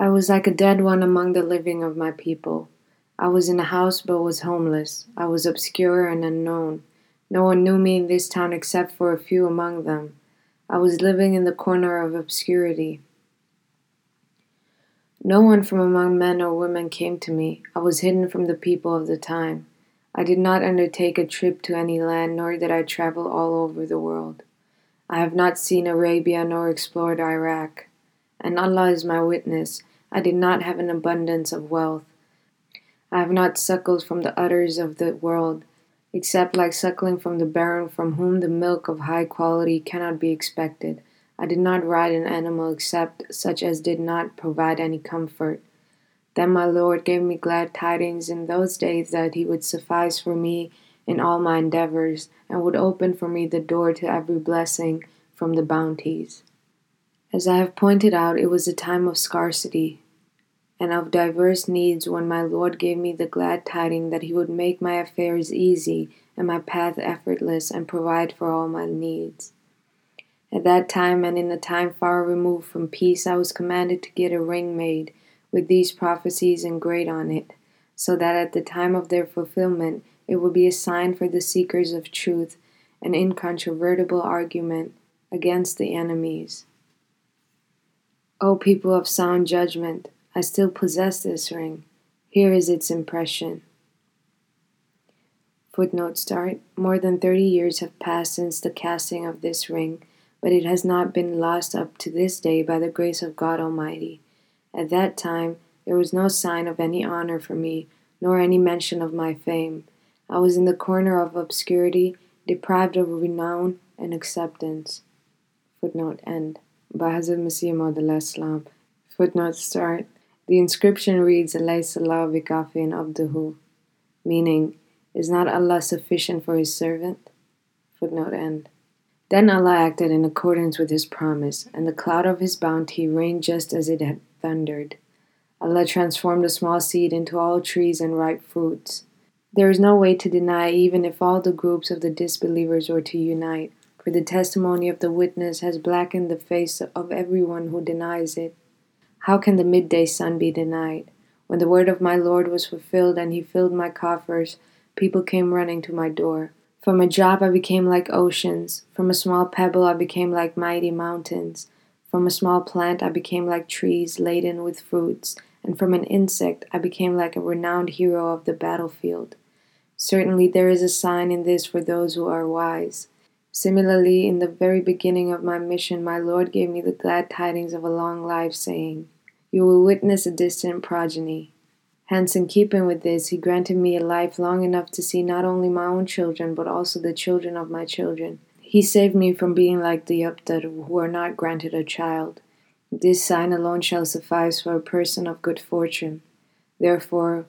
I was like a dead one among the living of my people. I was in a house but was homeless. I was obscure and unknown. No one knew me in this town except for a few among them. I was living in the corner of obscurity. No one from among men or women came to me. I was hidden from the people of the time. I did not undertake a trip to any land, nor did I travel all over the world. I have not seen Arabia nor explored Iraq. And Allah is my witness, I did not have an abundance of wealth. I have not suckled from the udders of the world, except like suckling from the barren from whom the milk of high quality cannot be expected. I did not ride an animal except such as did not provide any comfort. Then my Lord gave me glad tidings in those days that He would suffice for me in all my endeavors, and would open for me the door to every blessing from the bounties. As I have pointed out, it was a time of scarcity and of diverse needs when my Lord gave me the glad tidings that He would make my affairs easy and my path effortless and provide for all my needs. At that time and in a time far removed from peace, I was commanded to get a ring made with these prophecies engraved on it, so that at the time of their fulfillment it would be a sign for the seekers of truth, an incontrovertible argument against the enemies. O people of sound judgment, I still possess this ring. Here is its impression. Footnote start More than 30 years have passed since the casting of this ring but it has not been lost up to this day by the grace of God Almighty. At that time, there was no sign of any honor for me, nor any mention of my fame. I was in the corner of obscurity, deprived of renown and acceptance. Footnote end. Hazrat Masih Maud Islam. Footnote start. The inscription reads, Abduhu, meaning, Is not Allah sufficient for His servant? Footnote end. Then Allah acted in accordance with His promise, and the cloud of His bounty rained just as it had thundered. Allah transformed a small seed into all trees and ripe fruits. There is no way to deny, even if all the groups of the disbelievers were to unite, for the testimony of the witness has blackened the face of everyone who denies it. How can the midday sun be denied? When the word of my Lord was fulfilled and He filled my coffers, people came running to my door. From a drop I became like oceans. From a small pebble I became like mighty mountains. From a small plant I became like trees laden with fruits. And from an insect I became like a renowned hero of the battlefield. Certainly there is a sign in this for those who are wise. Similarly, in the very beginning of my mission, my Lord gave me the glad tidings of a long life, saying, You will witness a distant progeny. Hence, in keeping with this, he granted me a life long enough to see not only my own children, but also the children of my children. He saved me from being like the Abtar who are not granted a child. This sign alone shall suffice for a person of good fortune. Therefore,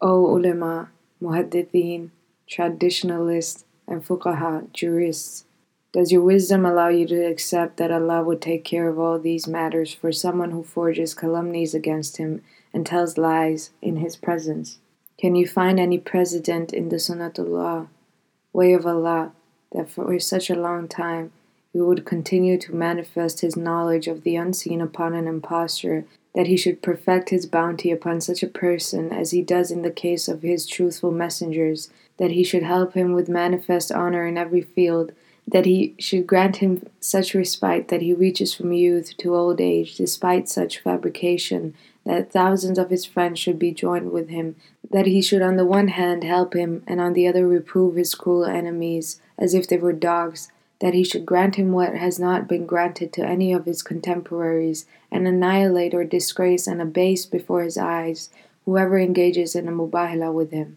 O ulema, muhaddithin, traditionalists, and fuqaha, jurists, does your wisdom allow you to accept that Allah would take care of all these matters for someone who forges calumnies against him and tells lies in his presence? Can you find any precedent in the Sunnatullah, way of Allah, that for such a long time he would continue to manifest his knowledge of the unseen upon an impostor, that he should perfect his bounty upon such a person as he does in the case of his truthful messengers, that he should help him with manifest honor in every field, that he should grant him such respite that he reaches from youth to old age despite such fabrication, that thousands of his friends should be joined with him, that he should on the one hand help him, and on the other reprove his cruel enemies, as if they were dogs, that he should grant him what has not been granted to any of his contemporaries, and annihilate or disgrace and abase before his eyes whoever engages in a mubahala with him.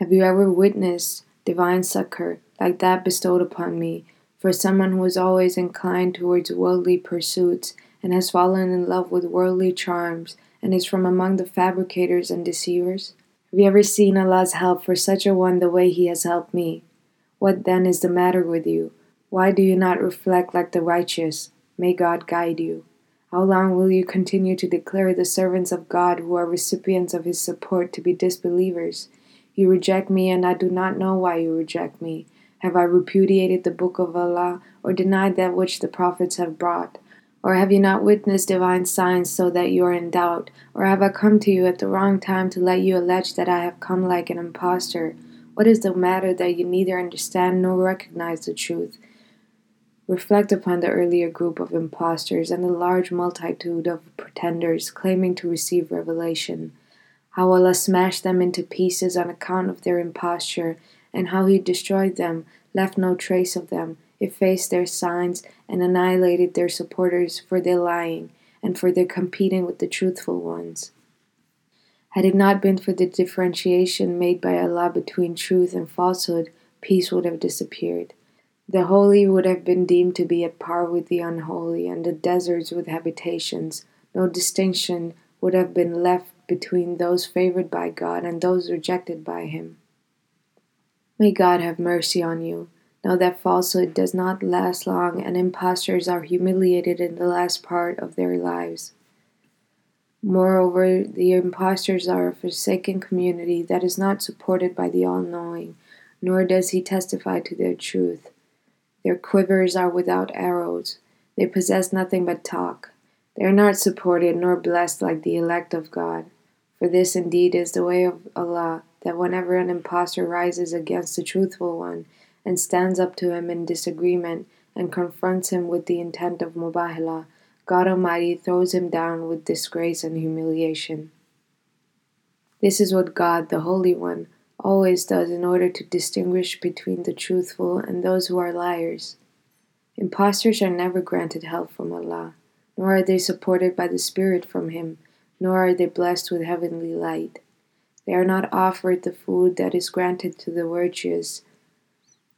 Have you ever witnessed divine succor like that bestowed upon me for someone who is always inclined towards worldly pursuits and has fallen in love with worldly charms and is from among the fabricators and deceivers? Have you ever seen Allah's help for such a one the way He has helped me? What then is the matter with you? Why do you not reflect like the righteous? May God guide you. How long will you continue to declare the servants of God who are recipients of His support to be disbelievers? You reject me, and I do not know why you reject me. Have I repudiated the book of Allah, or denied that which the prophets have brought? Or have you not witnessed divine signs so that you are in doubt? Or have I come to you at the wrong time to let you allege that I have come like an impostor? What is the matter that you neither understand nor recognize the truth? Reflect upon the earlier group of impostors and the large multitude of pretenders claiming to receive revelation. How Allah smashed them into pieces on account of their imposture, and how He destroyed them, left no trace of them effaced their signs, and annihilated their supporters for their lying and for their competing with the truthful ones. Had it not been for the differentiation made by Allah between truth and falsehood, peace would have disappeared. The holy would have been deemed to be at par with the unholy, and the deserts with habitations. No distinction would have been left between those favored by God and those rejected by Him. May God have mercy on you. Know that falsehood does not last long, and impostors are humiliated in the last part of their lives. Moreover, the impostors are a forsaken community that is not supported by the All Knowing, nor does He testify to their truth. Their quivers are without arrows. They possess nothing but talk. They are not supported nor blessed like the elect of God. For this indeed is the way of Allah, that whenever an impostor rises against the truthful one, and stands up to him in disagreement and confronts him with the intent of mubahala, God Almighty throws him down with disgrace and humiliation. This is what God, the Holy One, always does in order to distinguish between the truthful and those who are liars. Impostors are never granted help from Allah, nor are they supported by the Spirit from Him, nor are they blessed with heavenly light. They are not offered the food that is granted to the virtuous,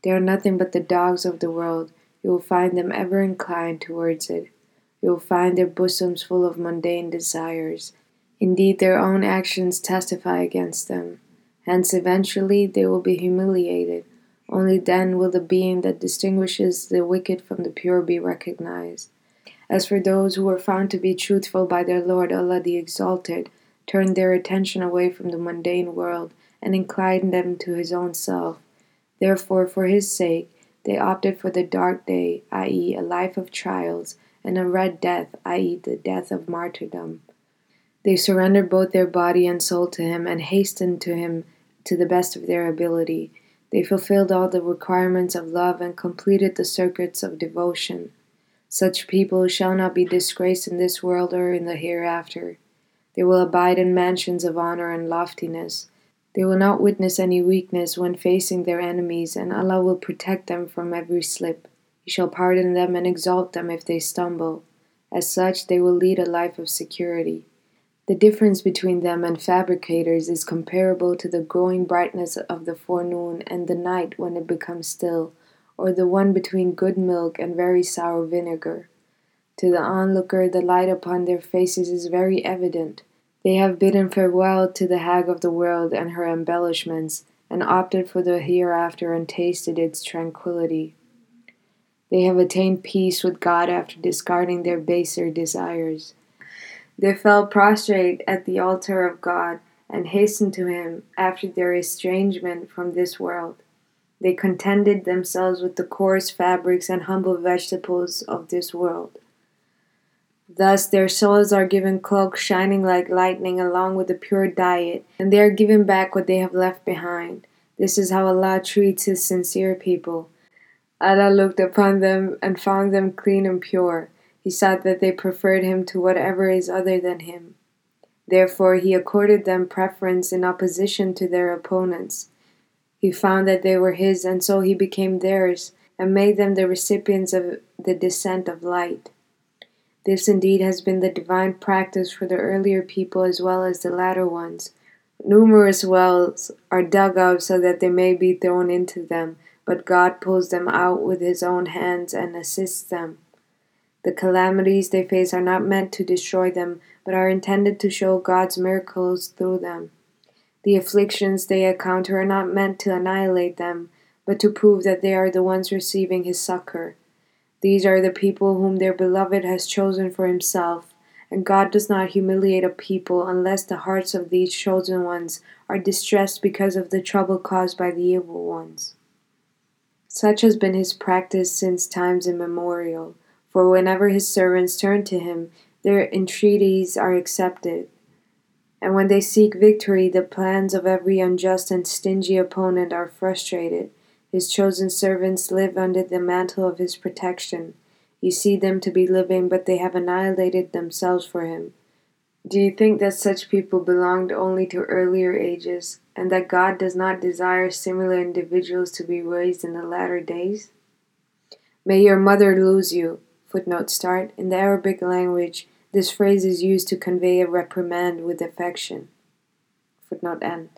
they are nothing but the dogs of the world. You will find them ever inclined towards it. You will find their bosoms full of mundane desires. Indeed, their own actions testify against them. Hence, eventually, they will be humiliated. Only then will the being that distinguishes the wicked from the pure be recognized. As for those who were found to be truthful by their Lord Allah the Exalted, turned their attention away from the mundane world and inclined them to His own self. Therefore, for his sake, they opted for the dark day, i.e., a life of trials, and a red death, i.e., the death of martyrdom. They surrendered both their body and soul to him and hastened to him to the best of their ability. They fulfilled all the requirements of love and completed the circuits of devotion. Such people shall not be disgraced in this world or in the hereafter. They will abide in mansions of honor and loftiness. They will not witness any weakness when facing their enemies, and Allah will protect them from every slip. He shall pardon them and exalt them if they stumble. As such, they will lead a life of security. The difference between them and fabricators is comparable to the growing brightness of the forenoon and the night when it becomes still, or the one between good milk and very sour vinegar. To the onlooker, the light upon their faces is very evident. They have bidden farewell to the hag of the world and her embellishments, and opted for the hereafter and tasted its tranquillity. They have attained peace with God after discarding their baser desires. They fell prostrate at the altar of God and hastened to Him after their estrangement from this world. They contented themselves with the coarse fabrics and humble vegetables of this world. Thus, their souls are given cloaks shining like lightning along with a pure diet, and they are given back what they have left behind. This is how Allah treats His sincere people. Allah looked upon them and found them clean and pure. He saw that they preferred Him to whatever is other than Him. Therefore, He accorded them preference in opposition to their opponents. He found that they were His, and so He became theirs, and made them the recipients of the descent of light. This indeed has been the divine practice for the earlier people as well as the latter ones. Numerous wells are dug up so that they may be thrown into them, but God pulls them out with His own hands and assists them. The calamities they face are not meant to destroy them, but are intended to show God's miracles through them. The afflictions they encounter are not meant to annihilate them, but to prove that they are the ones receiving His succor. These are the people whom their beloved has chosen for himself, and God does not humiliate a people unless the hearts of these chosen ones are distressed because of the trouble caused by the evil ones. Such has been his practice since times immemorial, For whenever his servants turn to him, their entreaties are accepted. And when they seek victory, the plans of every unjust and stingy opponent are frustrated. His chosen servants live under the mantle of his protection. You see them to be living, but they have annihilated themselves for him. Do you think that such people belonged only to earlier ages, and that God does not desire similar individuals to be raised in the latter days? May your mother lose you. Footnote start. In the Arabic language, this phrase is used to convey a reprimand with affection. Footnote end.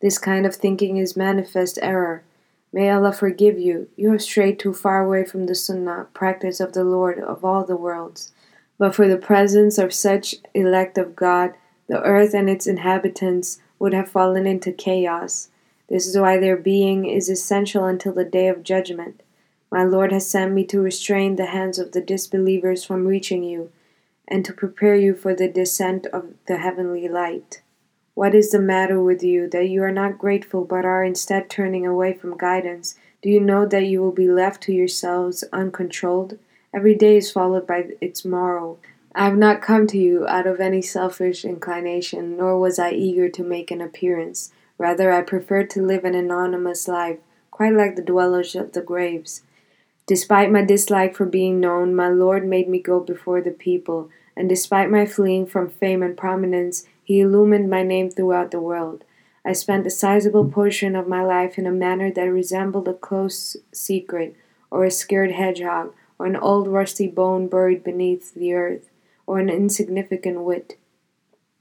This kind of thinking is manifest error. May Allah forgive you. You have strayed too far away from the Sunnah, practice of the Lord of all the worlds. But for the presence of such elect of God, the earth and its inhabitants would have fallen into chaos. This is why their being is essential until the day of judgment. My Lord has sent me to restrain the hands of the disbelievers from reaching you, and to prepare you for the descent of the heavenly light. What is the matter with you that you are not grateful but are instead turning away from guidance? Do you know that you will be left to yourselves uncontrolled? Every day is followed by its morrow. I have not come to you out of any selfish inclination, nor was I eager to make an appearance. Rather, I preferred to live an anonymous life, quite like the dwellers of the graves. Despite my dislike for being known, my Lord made me go before the people, and despite my fleeing from fame and prominence, He illumined my name throughout the world. I spent a sizable portion of my life in a manner that resembled a close secret, or a scared hedgehog, or an old rusty bone buried beneath the earth, or an insignificant whit.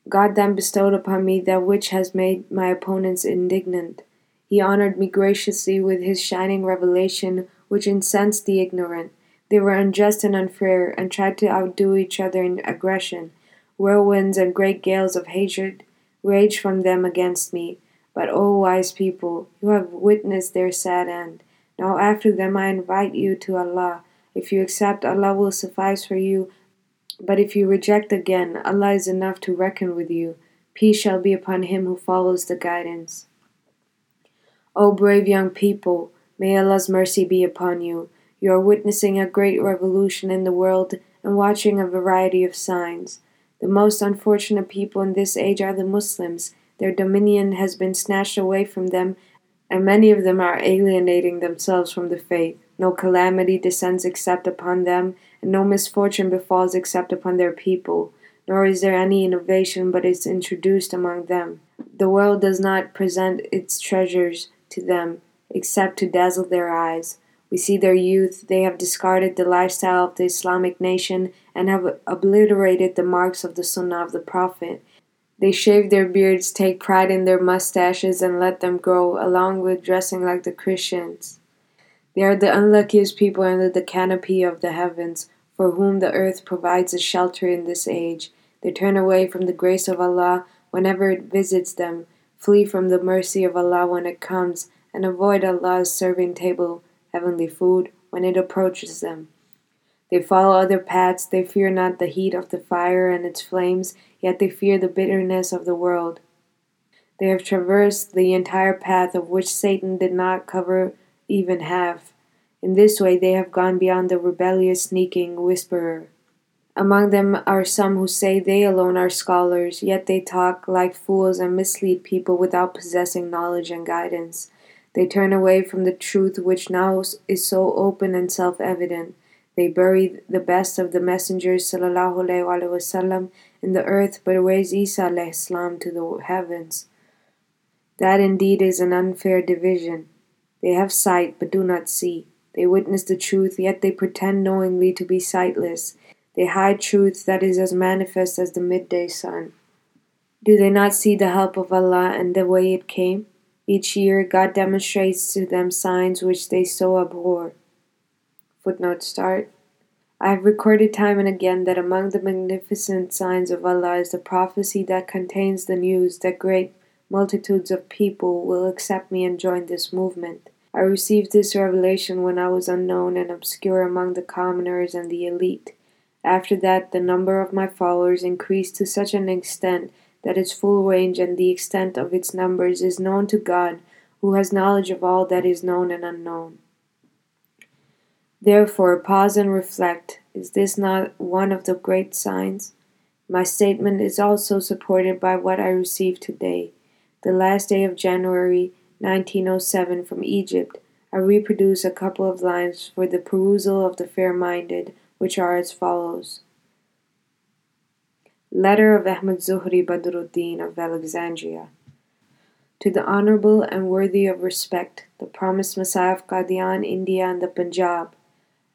God then bestowed upon me that which has made my opponents indignant. He honored me graciously with his shining revelation, which incensed the ignorant. They were unjust and unfair, and tried to outdo each other in aggression. Whirlwinds and great gales of hatred raged from them against me. But, O wise people, you have witnessed their sad end. Now after them I invite you to Allah, if you accept, Allah will suffice for you. But if you reject again, Allah is enough to reckon with you. Peace shall be upon him who follows the guidance. O brave young people, may Allah's mercy be upon you. You are witnessing a great revolution in the world and watching a variety of signs. The most unfortunate people in this age are the Muslims. Their dominion has been snatched away from them, and many of them are alienating themselves from the faith. No calamity descends except upon them, and no misfortune befalls except upon their people, nor is there any innovation but is introduced among them. The world does not present its treasures to them, except to dazzle their eyes. We see their youth, they have discarded the lifestyle of the Islamic nation and have obliterated the marks of the Sunnah of the Prophet. They shave their beards, take pride in their mustaches, and let them grow, along with dressing like the Christians. They are the unluckiest people under the canopy of the heavens, for whom the earth provides a shelter in this age. They turn away from the grace of Allah whenever it visits them, flee from the mercy of Allah when it comes, and avoid Allah's serving table, heavenly food, when it approaches them. They follow other paths, they fear not the heat of the fire and its flames, yet they fear the bitterness of the world. They have traversed the entire path of which Satan did not cover even half. In this way, they have gone beyond the rebellious, sneaking whisperer. Among them are some who say they alone are scholars, yet they talk like fools and mislead people without possessing knowledge and guidance. They turn away from the truth which now is so open and self evident. They bury the best of the messengers وسلم, in the earth, but raise Isa السلام, to the heavens. That indeed is an unfair division. They have sight, but do not see. They witness the truth, yet they pretend knowingly to be sightless. They hide truth that is as manifest as the midday sun. Do they not see the help of Allah and the way it came? Each year, God demonstrates to them signs which they so abhor. Footnote start. I have recorded time and again that among the magnificent signs of Allah is the prophecy that contains the news that great multitudes of people will accept me and join this movement. I received this revelation when I was unknown and obscure among the commoners and the elite. After that, the number of my followers increased to such an extent that its full range and the extent of its numbers is known to God, who has knowledge of all that is known and unknown. Therefore, pause and reflect is this not one of the great signs? My statement is also supported by what I received today, the last day of January 1907 from Egypt. I reproduce a couple of lines for the perusal of the fair minded, which are as follows Letter of Ahmad Zuhri Badruddin of Alexandria. To the honorable and worthy of respect, the promised Messiah of Qadian, India, and the Punjab.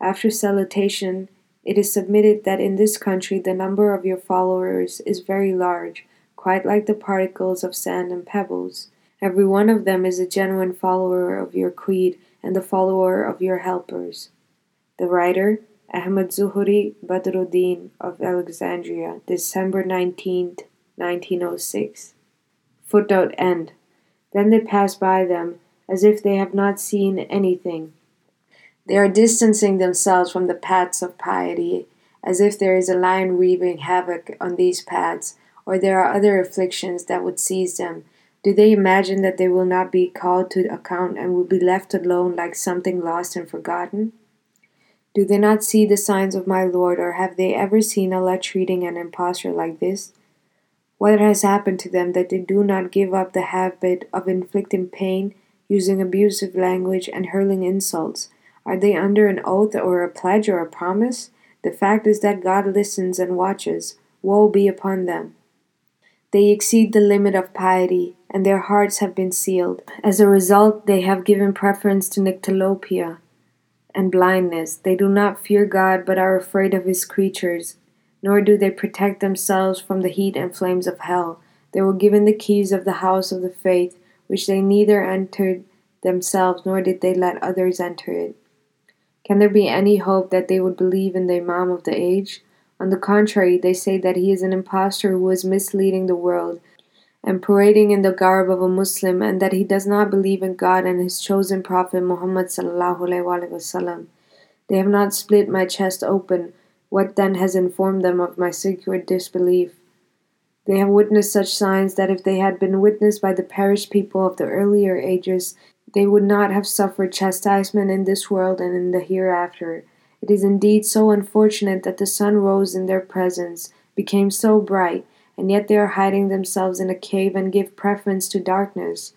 After salutation, it is submitted that in this country the number of your followers is very large, quite like the particles of sand and pebbles. Every one of them is a genuine follower of your creed and the follower of your helpers. The writer, Ahmad Zuhri Badruddin of Alexandria, December 19, 1906. Footnote end. Then they pass by them as if they have not seen anything they are distancing themselves from the paths of piety, as if there is a lion weaving havoc on these paths, or there are other afflictions that would seize them. Do they imagine that they will not be called to account and will be left alone like something lost and forgotten? Do they not see the signs of my Lord, or have they ever seen Allah treating an impostor like this? What has happened to them that they do not give up the habit of inflicting pain, using abusive language, and hurling insults? Are they under an oath or a pledge or a promise? The fact is that God listens and watches. Woe be upon them. They exceed the limit of piety, and their hearts have been sealed. As a result, they have given preference to nyctalopia and blindness. They do not fear God, but are afraid of His creatures, nor do they protect themselves from the heat and flames of hell. They were given the keys of the house of the faith, which they neither entered themselves nor did they let others enter it. Can there be any hope that they would believe in the Imam of the age? On the contrary, they say that he is an impostor who is misleading the world and parading in the garb of a Muslim, and that he does not believe in God and his chosen Prophet Muhammad They have not split my chest open. What then has informed them of my secret disbelief? They have witnessed such signs that if they had been witnessed by the perished people of the earlier ages, they would not have suffered chastisement in this world and in the hereafter. It is indeed so unfortunate that the sun rose in their presence, became so bright, and yet they are hiding themselves in a cave and give preference to darkness.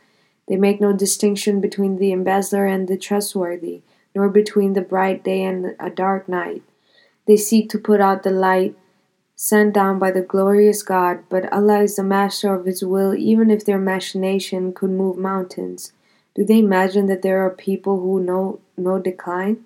They make no distinction between the embezzler and the trustworthy, nor between the bright day and a dark night. They seek to put out the light sent down by the glorious God, but Allah is the master of His will, even if their machination could move mountains. Do they imagine that there are people who know no decline?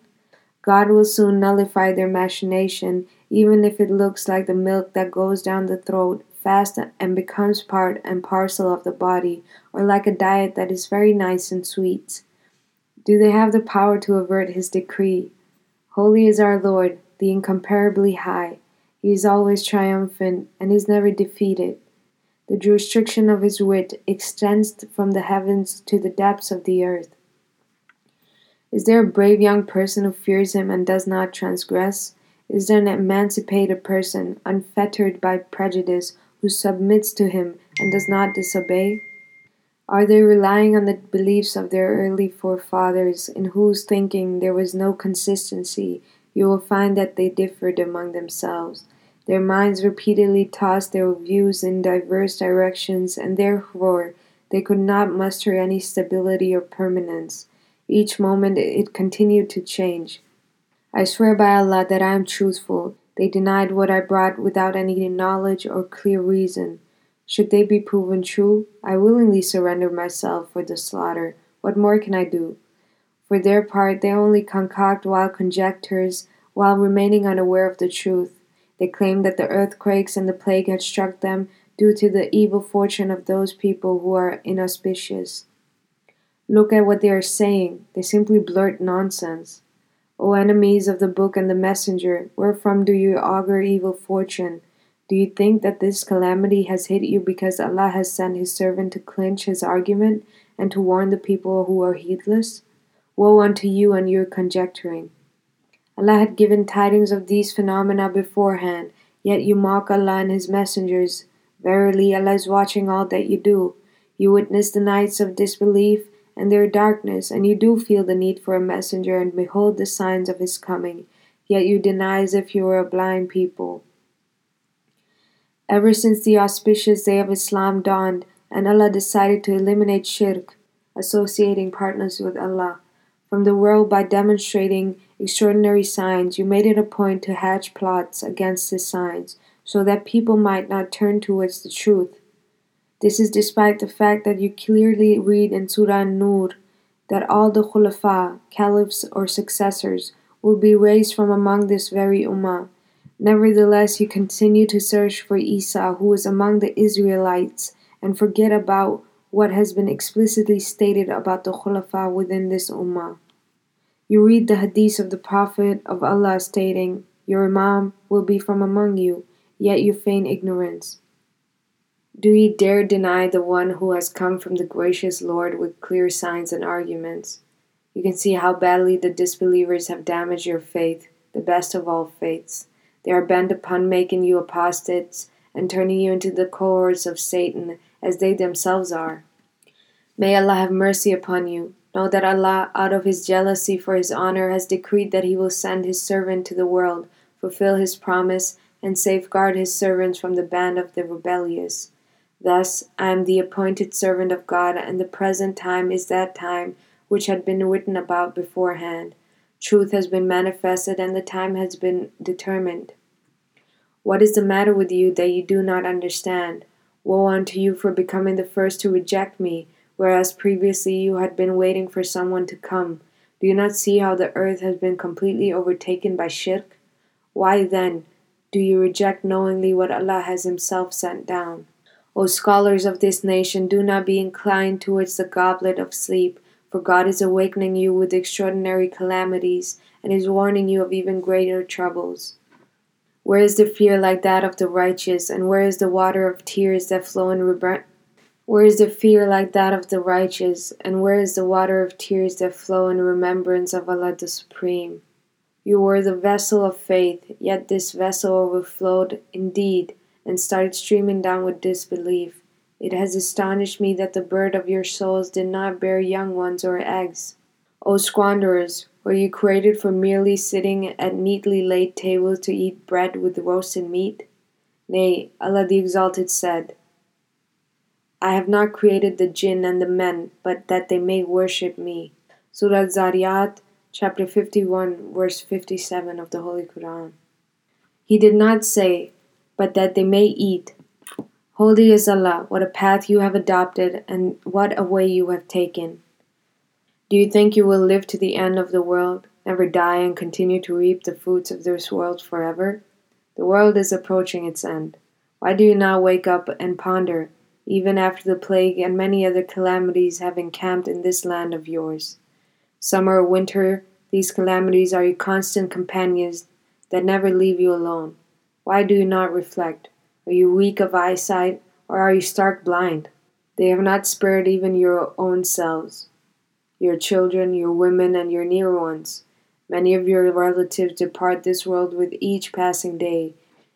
God will soon nullify their machination, even if it looks like the milk that goes down the throat fast and becomes part and parcel of the body, or like a diet that is very nice and sweet. Do they have the power to avert his decree? Holy is our Lord, the incomparably high. He is always triumphant and is never defeated. The jurisdiction of his wit extends from the heavens to the depths of the earth. Is there a brave young person who fears him and does not transgress? Is there an emancipated person, unfettered by prejudice, who submits to him and does not disobey? Are they relying on the beliefs of their early forefathers, in whose thinking there was no consistency? You will find that they differed among themselves. Their minds repeatedly tossed their views in diverse directions, and therefore they could not muster any stability or permanence. Each moment it continued to change. I swear by Allah that I am truthful. They denied what I brought without any knowledge or clear reason. Should they be proven true, I willingly surrender myself for the slaughter. What more can I do? For their part, they only concoct wild conjectures while remaining unaware of the truth. They claim that the earthquakes and the plague had struck them due to the evil fortune of those people who are inauspicious. Look at what they are saying. They simply blurt nonsense. O enemies of the book and the messenger, wherefrom do you augur evil fortune? Do you think that this calamity has hit you because Allah has sent His servant to clinch His argument and to warn the people who are heedless? Woe unto you and your conjecturing! Allah had given tidings of these phenomena beforehand, yet you mock Allah and His messengers. Verily, Allah is watching all that you do. You witness the nights of disbelief and their darkness, and you do feel the need for a messenger and behold the signs of his coming, yet you deny as if you were a blind people. Ever since the auspicious day of Islam dawned and Allah decided to eliminate shirk, associating partners with Allah, from the world by demonstrating extraordinary signs, you made it a point to hatch plots against the signs, so that people might not turn towards the truth. This is despite the fact that you clearly read in Surah An-Nur that all the khulafa, caliphs or successors, will be raised from among this very ummah. Nevertheless, you continue to search for Isa, who is among the Israelites, and forget about what has been explicitly stated about the khulafa within this ummah. You read the hadith of the Prophet of Allah stating, Your Imam will be from among you, yet you feign ignorance. Do ye dare deny the one who has come from the gracious Lord with clear signs and arguments? You can see how badly the disbelievers have damaged your faith, the best of all faiths. They are bent upon making you apostates and turning you into the cohorts of Satan as they themselves are. May Allah have mercy upon you. Know that Allah, out of His jealousy for His honor, has decreed that He will send His servant to the world, fulfill His promise, and safeguard His servants from the band of the rebellious. Thus, I am the appointed servant of God, and the present time is that time which had been written about beforehand. Truth has been manifested, and the time has been determined. What is the matter with you that you do not understand? Woe unto you for becoming the first to reject me, whereas previously you had been waiting for someone to come. Do you not see how the earth has been completely overtaken by shirk? Why then do you reject knowingly what Allah has Himself sent down? O scholars of this nation, do not be inclined towards the goblet of sleep, for God is awakening you with extraordinary calamities and is warning you of even greater troubles. Where is the fear like that of the righteous, and where is the water of tears that flow in reber- where is the fear like that of the righteous, and where is the water of tears that flow in remembrance of Allah the Supreme? You were the vessel of faith, yet this vessel overflowed indeed and started streaming down with disbelief. It has astonished me that the bird of your souls did not bear young ones or eggs. O squanderers, were you created for merely sitting at neatly laid tables to eat bread with roasted meat? Nay, Allah the Exalted said, I have not created the jinn and the men, but that they may worship me. Surah Zariyat, chapter 51, verse 57 of the Holy Quran. He did not say, but that they may eat. Holy is Allah, what a path you have adopted, and what a way you have taken. Do you think you will live to the end of the world, never die, and continue to reap the fruits of this world forever? The world is approaching its end. Why do you not wake up and ponder, even after the plague and many other calamities have encamped in this land of yours? Summer or winter, these calamities are your constant companions that never leave you alone. Why do you not reflect? Are you weak of eyesight, or are you stark blind? They have not spared even your own selves, your children, your women, and your near ones. Many of your relatives depart this world with each passing day.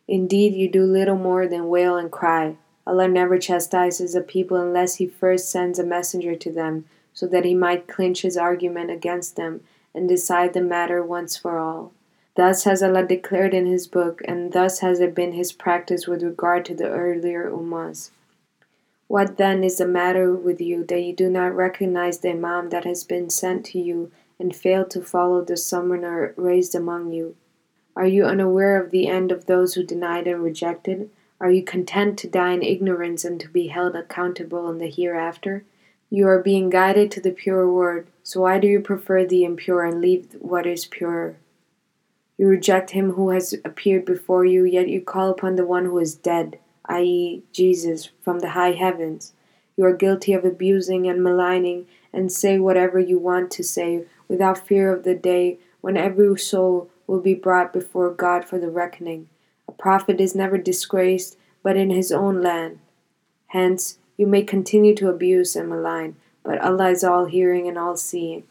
Indeed, you do little more than wail and cry. Allah never chastises a people unless He first sends a messenger to them, so that He might clinch His argument against them and decide the matter once for all. Thus has Allah declared in His book, and thus has it been His practice with regard to the earlier Ummahs. What then is the matter with you that you do not recognize the Imam that has been sent to you and fail to follow the summoner raised among you? Are you unaware of the end of those who denied and rejected? Are you content to die in ignorance and to be held accountable in the hereafter? You are being guided to the pure word, so why do you prefer the impure and leave what is pure? You reject him who has appeared before you, yet you call upon the one who is dead, i.e., Jesus, from the high heavens. You are guilty of abusing and maligning, and say whatever you want to say, without fear of the day when every soul will be brought before God for the reckoning. A prophet is never disgraced but in his own land. Hence, you may continue to abuse and malign, but Allah is all hearing and all seeing.